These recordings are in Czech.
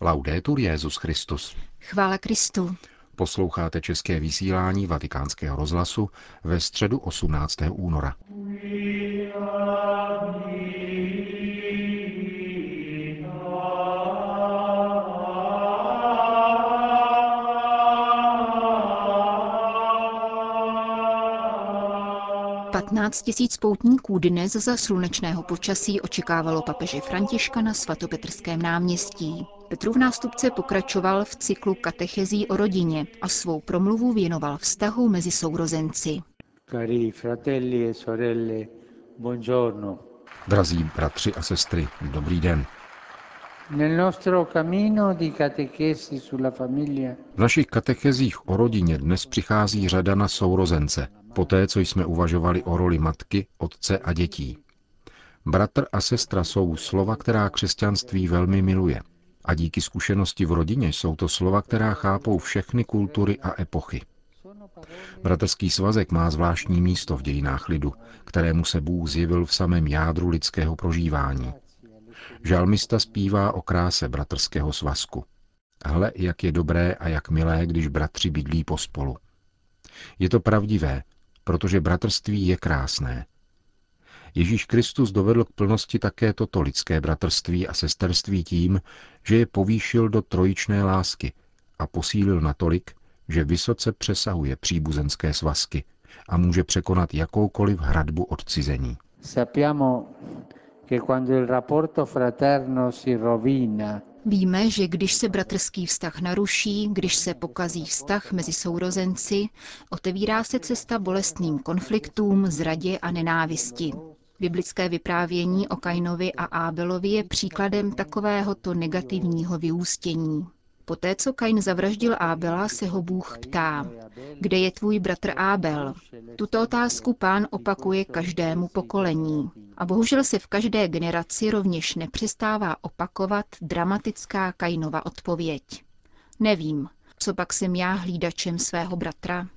Laudetur Jezus Christus. Chvála Kristu. Posloucháte české vysílání Vatikánského rozhlasu ve středu 18. února. Patnáct tisíc poutníků dnes za slunečného počasí očekávalo papeže Františka na svatopetrském náměstí. Petrův nástupce pokračoval v cyklu katechezí o rodině a svou promluvu věnoval vztahu mezi sourozenci. Cari fratelli e sorelle, buongiorno. Drazí bratři a sestry, dobrý den. Nel nostro cammino di catechesi sulla famiglia V našich katechezích o rodině dnes přichází řada na sourozence, poté co jsme uvažovali o roli matky, otce a dětí. Bratr a sestra jsou slova, která křesťanství velmi miluje. A díky zkušenosti v rodině jsou to slova, která chápou všechny kultury a epochy. Bratrský svazek má zvláštní místo v dějinách lidu, kterému se Bůh zjevil v samém jádru lidského prožívání. Žalmista zpívá o kráse bratrského svazku. Hle, jak je dobré a jak milé, když bratři bydlí pospolu. Je to pravdivé, protože bratrství je krásné. Ježíš Kristus dovedl k plnosti také toto lidské bratrství a sesterství tím, že je povýšil do trojičné lásky a posílil natolik, že vysoce přesahuje příbuzenské svazky a může překonat jakoukoliv hradbu odcizení. sappiamo che quando il rapporto fraterno si rovina, Víme, že když se bratrský vztah naruší, když se pokazí vztah mezi sourozenci, otevírá se cesta bolestným konfliktům, zradě a nenávisti. Biblické vyprávění o Kainovi a Ábelovi je příkladem takovéhoto negativního vyústění. Poté, co Kain zavraždil Ábela, se ho Bůh ptá, kde je tvůj bratr Ábel? Tuto otázku pán opakuje každému pokolení. A bohužel se v každé generaci rovněž nepřestává opakovat dramatická Kainova odpověď. Nevím, co pak jsem já hlídačem svého bratra?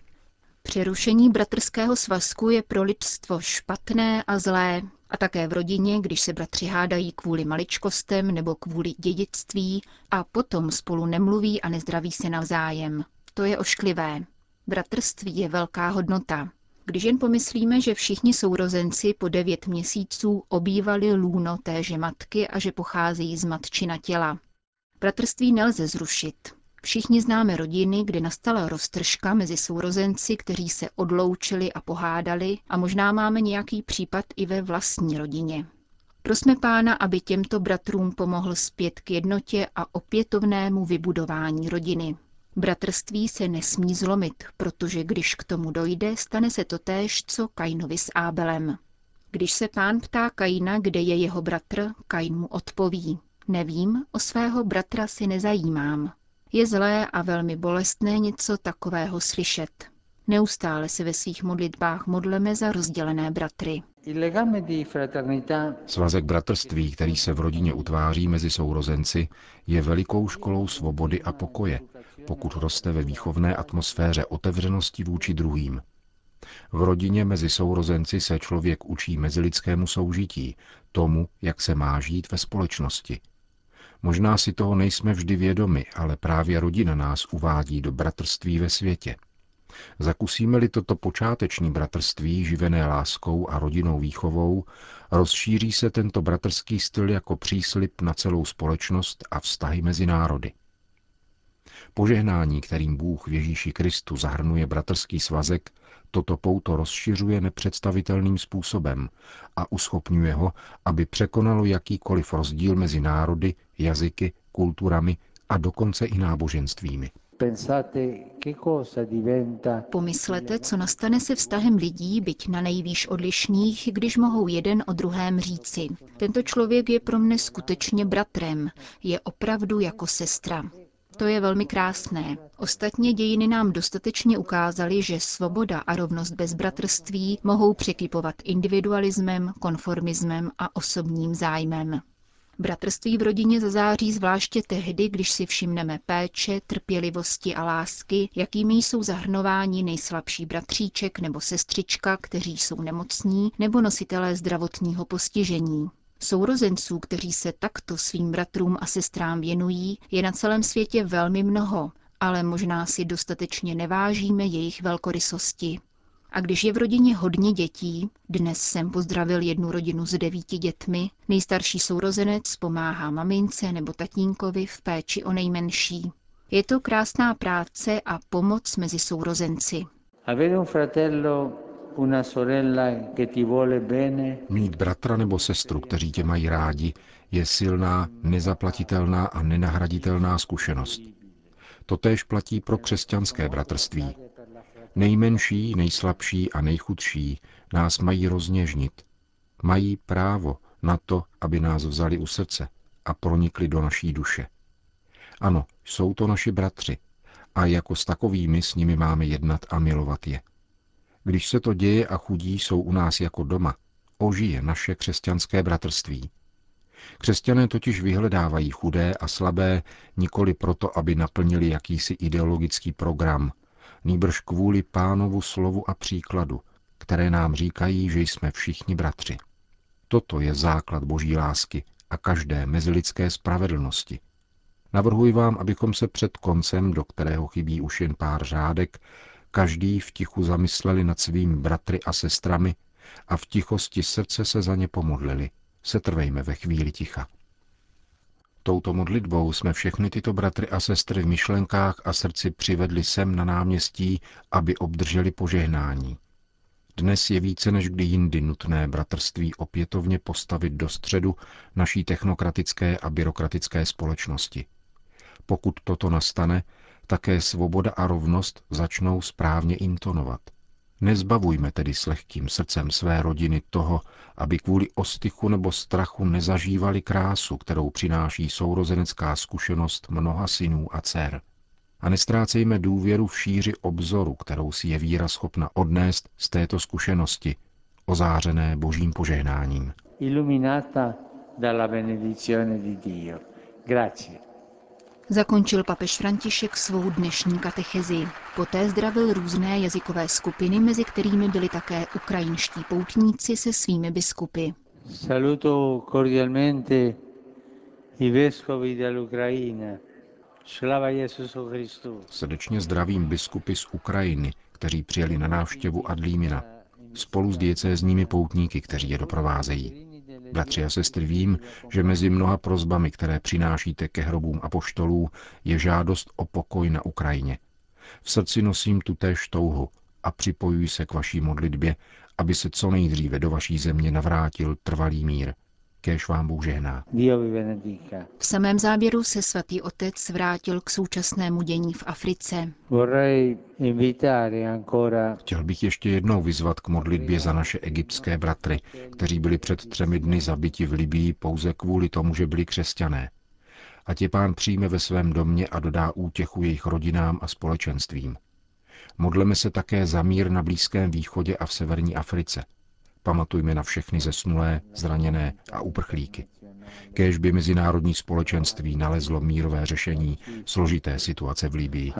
Přerušení bratrského svazku je pro lidstvo špatné a zlé, a také v rodině, když se bratři hádají kvůli maličkostem nebo kvůli dědictví a potom spolu nemluví a nezdraví se navzájem. To je ošklivé. Bratrství je velká hodnota. Když jen pomyslíme, že všichni sourozenci po devět měsíců obývali lůno téže matky a že pocházejí z matčina těla. Bratrství nelze zrušit. Všichni známe rodiny, kde nastala roztržka mezi sourozenci, kteří se odloučili a pohádali a možná máme nějaký případ i ve vlastní rodině. Prosme pána, aby těmto bratrům pomohl zpět k jednotě a opětovnému vybudování rodiny. Bratrství se nesmí zlomit, protože když k tomu dojde, stane se to též, co Kainovi s Ábelem. Když se pán ptá Kaina, kde je jeho bratr, Kain mu odpoví. Nevím, o svého bratra si nezajímám. Je zlé a velmi bolestné něco takového slyšet. Neustále se ve svých modlitbách modleme za rozdělené bratry. Svazek bratrství, který se v rodině utváří mezi sourozenci, je velikou školou svobody a pokoje, pokud roste ve výchovné atmosféře otevřenosti vůči druhým. V rodině mezi sourozenci se člověk učí mezilidskému soužití, tomu, jak se má žít ve společnosti. Možná si toho nejsme vždy vědomi, ale právě rodina nás uvádí do bratrství ve světě. Zakusíme-li toto počáteční bratrství živené láskou a rodinou výchovou, rozšíří se tento bratrský styl jako příslip na celou společnost a vztahy mezi národy. Požehnání, kterým Bůh v Ježíši Kristu zahrnuje bratrský svazek, toto pouto rozšiřuje nepředstavitelným způsobem a uschopňuje ho, aby překonalo jakýkoliv rozdíl mezi národy, jazyky, kulturami a dokonce i náboženstvími. Pomyslete, co nastane se vztahem lidí, byť na nejvýš odlišných, když mohou jeden o druhém říci. Tento člověk je pro mne skutečně bratrem, je opravdu jako sestra. To je velmi krásné. Ostatně dějiny nám dostatečně ukázaly, že svoboda a rovnost bez bratrství mohou překypovat individualismem, konformismem a osobním zájmem. Bratrství v rodině zazáří zvláště tehdy, když si všimneme péče, trpělivosti a lásky, jakými jsou zahrnováni nejslabší bratříček nebo sestřička, kteří jsou nemocní nebo nositelé zdravotního postižení. Sourozenců, kteří se takto svým bratrům a sestrám věnují, je na celém světě velmi mnoho, ale možná si dostatečně nevážíme jejich velkorysosti. A když je v rodině hodně dětí, dnes jsem pozdravil jednu rodinu s devíti dětmi, nejstarší sourozenec pomáhá mamince nebo tatínkovi v péči o nejmenší. Je to krásná práce a pomoc mezi sourozenci. Mít bratra nebo sestru, kteří tě mají rádi, je silná, nezaplatitelná a nenahraditelná zkušenost. Totéž platí pro křesťanské bratrství. Nejmenší, nejslabší a nejchudší nás mají rozněžnit. Mají právo na to, aby nás vzali u srdce a pronikli do naší duše. Ano, jsou to naši bratři a jako s takovými s nimi máme jednat a milovat je. Když se to děje a chudí jsou u nás jako doma, ožije naše křesťanské bratrství. Křesťané totiž vyhledávají chudé a slabé nikoli proto, aby naplnili jakýsi ideologický program, nýbrž kvůli pánovu slovu a příkladu, které nám říkají, že jsme všichni bratři. Toto je základ boží lásky a každé mezilidské spravedlnosti. Navrhuji vám, abychom se před koncem, do kterého chybí už jen pár řádek, každý v tichu zamysleli nad svými bratry a sestrami a v tichosti srdce se za ně pomodlili. Setrvejme ve chvíli ticha. Touto modlitbou jsme všechny tyto bratry a sestry v myšlenkách a srdci přivedli sem na náměstí, aby obdrželi požehnání. Dnes je více než kdy jindy nutné bratrství opětovně postavit do středu naší technokratické a byrokratické společnosti. Pokud toto nastane, také svoboda a rovnost začnou správně intonovat. Nezbavujme tedy s lehkým srdcem své rodiny toho, aby kvůli ostychu nebo strachu nezažívali krásu, kterou přináší sourozenecká zkušenost mnoha synů a dcer. A nestrácejme důvěru v šíři obzoru, kterou si je víra schopna odnést z této zkušenosti, ozářené božím požehnáním. Illuminata dalla benedizione di Dio. Grazie. Zakončil papež František svou dnešní katechezi. Poté zdravil různé jazykové skupiny, mezi kterými byli také ukrajinští poutníci se svými biskupy. Saluto cordialmente i vescovi dell'Ucraina. Slava Jesusu Christu. Srdečně zdravím biskupy z Ukrajiny, kteří přijeli na návštěvu Adlímina, spolu s diecézními poutníky, kteří je doprovázejí. Bratři a sestry, vím, že mezi mnoha prozbami, které přinášíte ke hrobům apoštolů, je žádost o pokoj na Ukrajině. V srdci nosím tutéž touhu a připojuji se k vaší modlitbě, aby se co nejdříve do vaší země navrátil trvalý mír – Kéž vám Bůh žehná. V samém záběru se svatý otec vrátil k současnému dění v Africe. Chtěl bych ještě jednou vyzvat k modlitbě za naše egyptské bratry, kteří byli před třemi dny zabiti v Libii pouze kvůli tomu, že byli křesťané. Ať je pán přijme ve svém domě a dodá útěchu jejich rodinám a společenstvím. Modleme se také za mír na Blízkém východě a v severní Africe – Pamatujme na všechny zesnulé, zraněné a uprchlíky. Kéž by mezinárodní společenství nalezlo mírové řešení složité situace v Libii.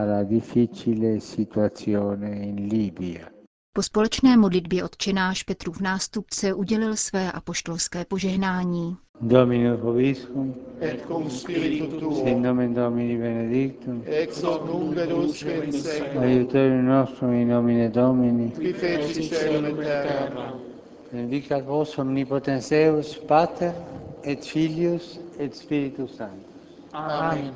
Po společné modlitbě odčenáš Petrův nástupce udělil své apoštolské požehnání. Domino Hoviscum, et cum spiritu tuo, sin nomen Domini benedictum, ex hoc nunc et usque in seculum, aiuterium nostrum in nomine Domini, qui feci celum et terra, Benedicat vos omnipotens Deus, Pater et Filius et Spiritus Sanctus. Amen.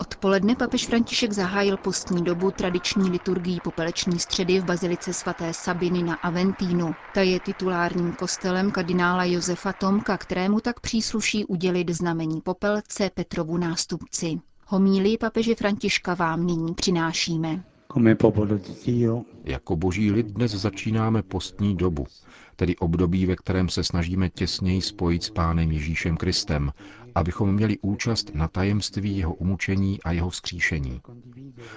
Odpoledne papež František zahájil postní dobu tradiční liturgií popeleční středy v bazilice svaté Sabiny na Aventínu. Ta je titulárním kostelem kardinála Josefa Tomka, kterému tak přísluší udělit znamení popelce Petrovu nástupci. Homílii papeže Františka vám nyní přinášíme. Jako boží lid dnes začínáme postní dobu, tedy období, ve kterém se snažíme těsněji spojit s Pánem Ježíšem Kristem, abychom měli účast na tajemství jeho umučení a jeho vzkříšení.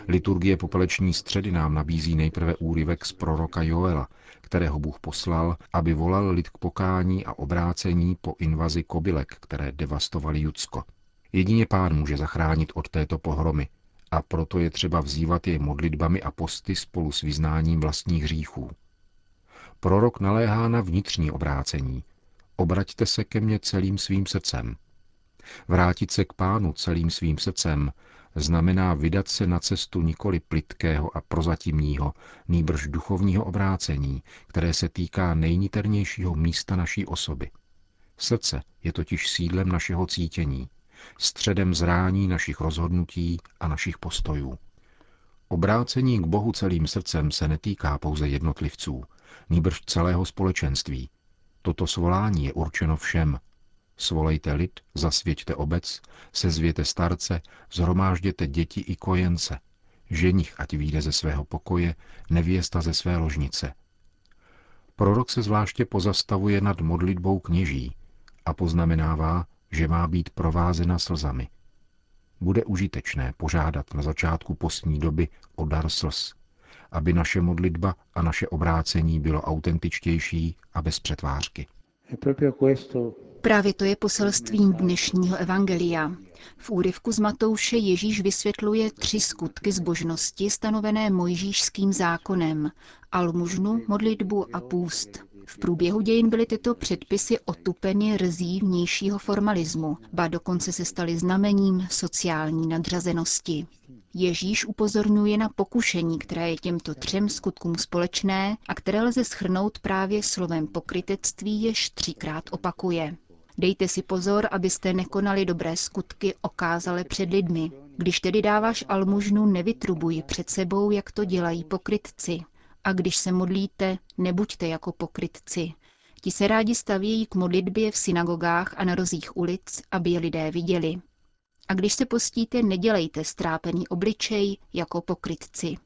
Liturgie popeleční středy nám nabízí nejprve úryvek z proroka Joela, kterého Bůh poslal, aby volal lid k pokání a obrácení po invazi kobylek, které devastovali Judsko. Jedině pán může zachránit od této pohromy a proto je třeba vzývat jej modlitbami a posty spolu s vyznáním vlastních hříchů. Prorok naléhá na vnitřní obrácení. Obraťte se ke mně celým svým srdcem. Vrátit se k pánu celým svým srdcem znamená vydat se na cestu nikoli plitkého a prozatímního, nýbrž duchovního obrácení, které se týká nejniternějšího místa naší osoby. Srdce je totiž sídlem našeho cítění, středem zrání našich rozhodnutí a našich postojů. Obrácení k Bohu celým srdcem se netýká pouze jednotlivců, nýbrž celého společenství. Toto svolání je určeno všem. Svolejte lid, zasvěďte obec, sezvěte starce, zhromážděte děti i kojence. Ženich ať vyjde ze svého pokoje, nevěsta ze své ložnice. Prorok se zvláště pozastavuje nad modlitbou kněží a poznamenává, že má být provázena slzami – bude užitečné požádat na začátku postní doby o dar slz, aby naše modlitba a naše obrácení bylo autentičtější a bez přetvářky. Právě to je poselstvím dnešního evangelia. V úryvku z Matouše Ježíš vysvětluje tři skutky zbožnosti stanovené mojžíšským zákonem, almužnu, modlitbu a půst. V průběhu dějin byly tyto předpisy otupeny rzí vnějšího formalismu, ba dokonce se staly znamením sociální nadřazenosti. Ježíš upozorňuje na pokušení, které je těmto třem skutkům společné a které lze schrnout právě slovem pokrytectví, jež třikrát opakuje. Dejte si pozor, abyste nekonali dobré skutky okázale před lidmi. Když tedy dáváš almužnu, nevytrubuj před sebou, jak to dělají pokrytci. A když se modlíte, nebuďte jako pokrytci. Ti se rádi stavějí k modlitbě v synagogách a na rozích ulic, aby je lidé viděli. A když se postíte, nedělejte strápený obličej jako pokrytci.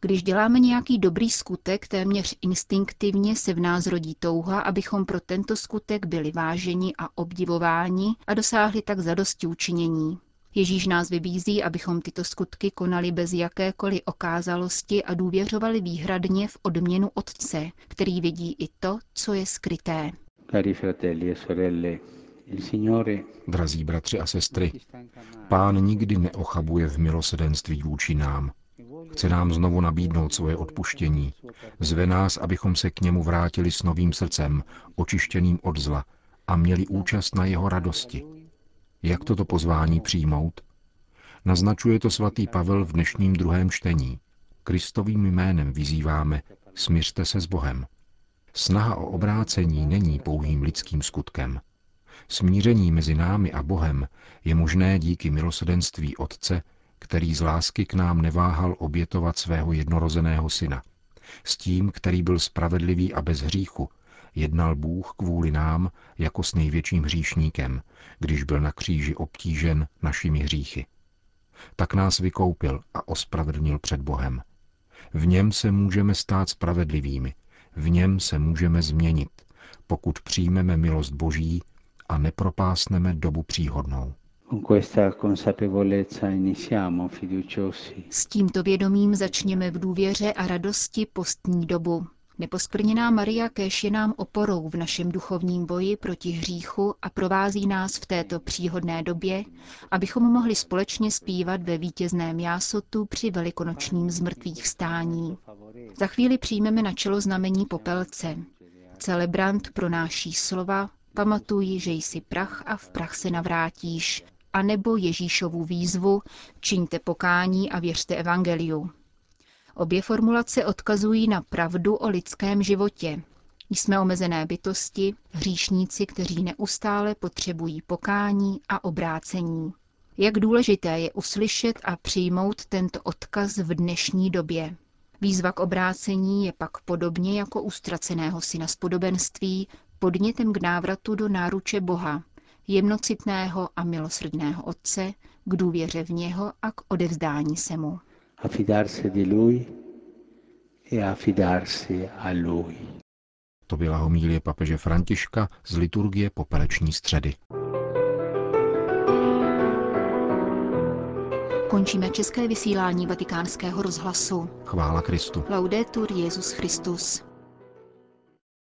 Když děláme nějaký dobrý skutek, téměř instinktivně se v nás rodí touha, abychom pro tento skutek byli váženi a obdivováni a dosáhli tak zadosti učinění. Ježíš nás vybízí, abychom tyto skutky konali bez jakékoliv okázalosti a důvěřovali výhradně v odměnu Otce, který vidí i to, co je skryté. E Drazí bratři a sestry, pán nikdy neochabuje v milosedenství vůči nám. Chce nám znovu nabídnout svoje odpuštění. Zve nás, abychom se k němu vrátili s novým srdcem, očištěným od zla a měli účast na jeho radosti. Jak toto pozvání přijmout? Naznačuje to svatý Pavel v dnešním druhém čtení. Kristovým jménem vyzýváme, smiřte se s Bohem. Snaha o obrácení není pouhým lidským skutkem. Smíření mezi námi a Bohem je možné díky milosedenství Otce, který z lásky k nám neváhal obětovat svého jednorozeného syna. S tím, který byl spravedlivý a bez hříchu, jednal Bůh kvůli nám jako s největším hříšníkem, když byl na kříži obtížen našimi hříchy. Tak nás vykoupil a ospravedlnil před Bohem. V něm se můžeme stát spravedlivými, v něm se můžeme změnit, pokud přijmeme milost Boží a nepropásneme dobu příhodnou. S tímto vědomím začněme v důvěře a radosti postní dobu. Neposkrněná Maria Kéž je nám oporou v našem duchovním boji proti hříchu a provází nás v této příhodné době, abychom mohli společně zpívat ve vítězném jásotu při velikonočním zmrtvých vstání. Za chvíli přijmeme na čelo znamení popelce. Celebrant pronáší slova, pamatuj, že jsi prach a v prach se navrátíš, a nebo Ježíšovu výzvu, čiňte pokání a věřte evangeliu. Obě formulace odkazují na pravdu o lidském životě. Jsme omezené bytosti, hříšníci, kteří neustále potřebují pokání a obrácení. Jak důležité je uslyšet a přijmout tento odkaz v dnešní době. Výzva k obrácení je pak podobně jako u ztraceného syna z podobenství podnětem k návratu do náruče Boha, jemnocitného a milosrdného Otce, k důvěře v něho a k odevzdání se mu affidarsi di lui e affidarsi a lui. To byla homílie papeže Františka z liturgie popeleční středy. Končíme české vysílání vatikánského rozhlasu. Chvála Kristu. Laudetur Jezus Christus.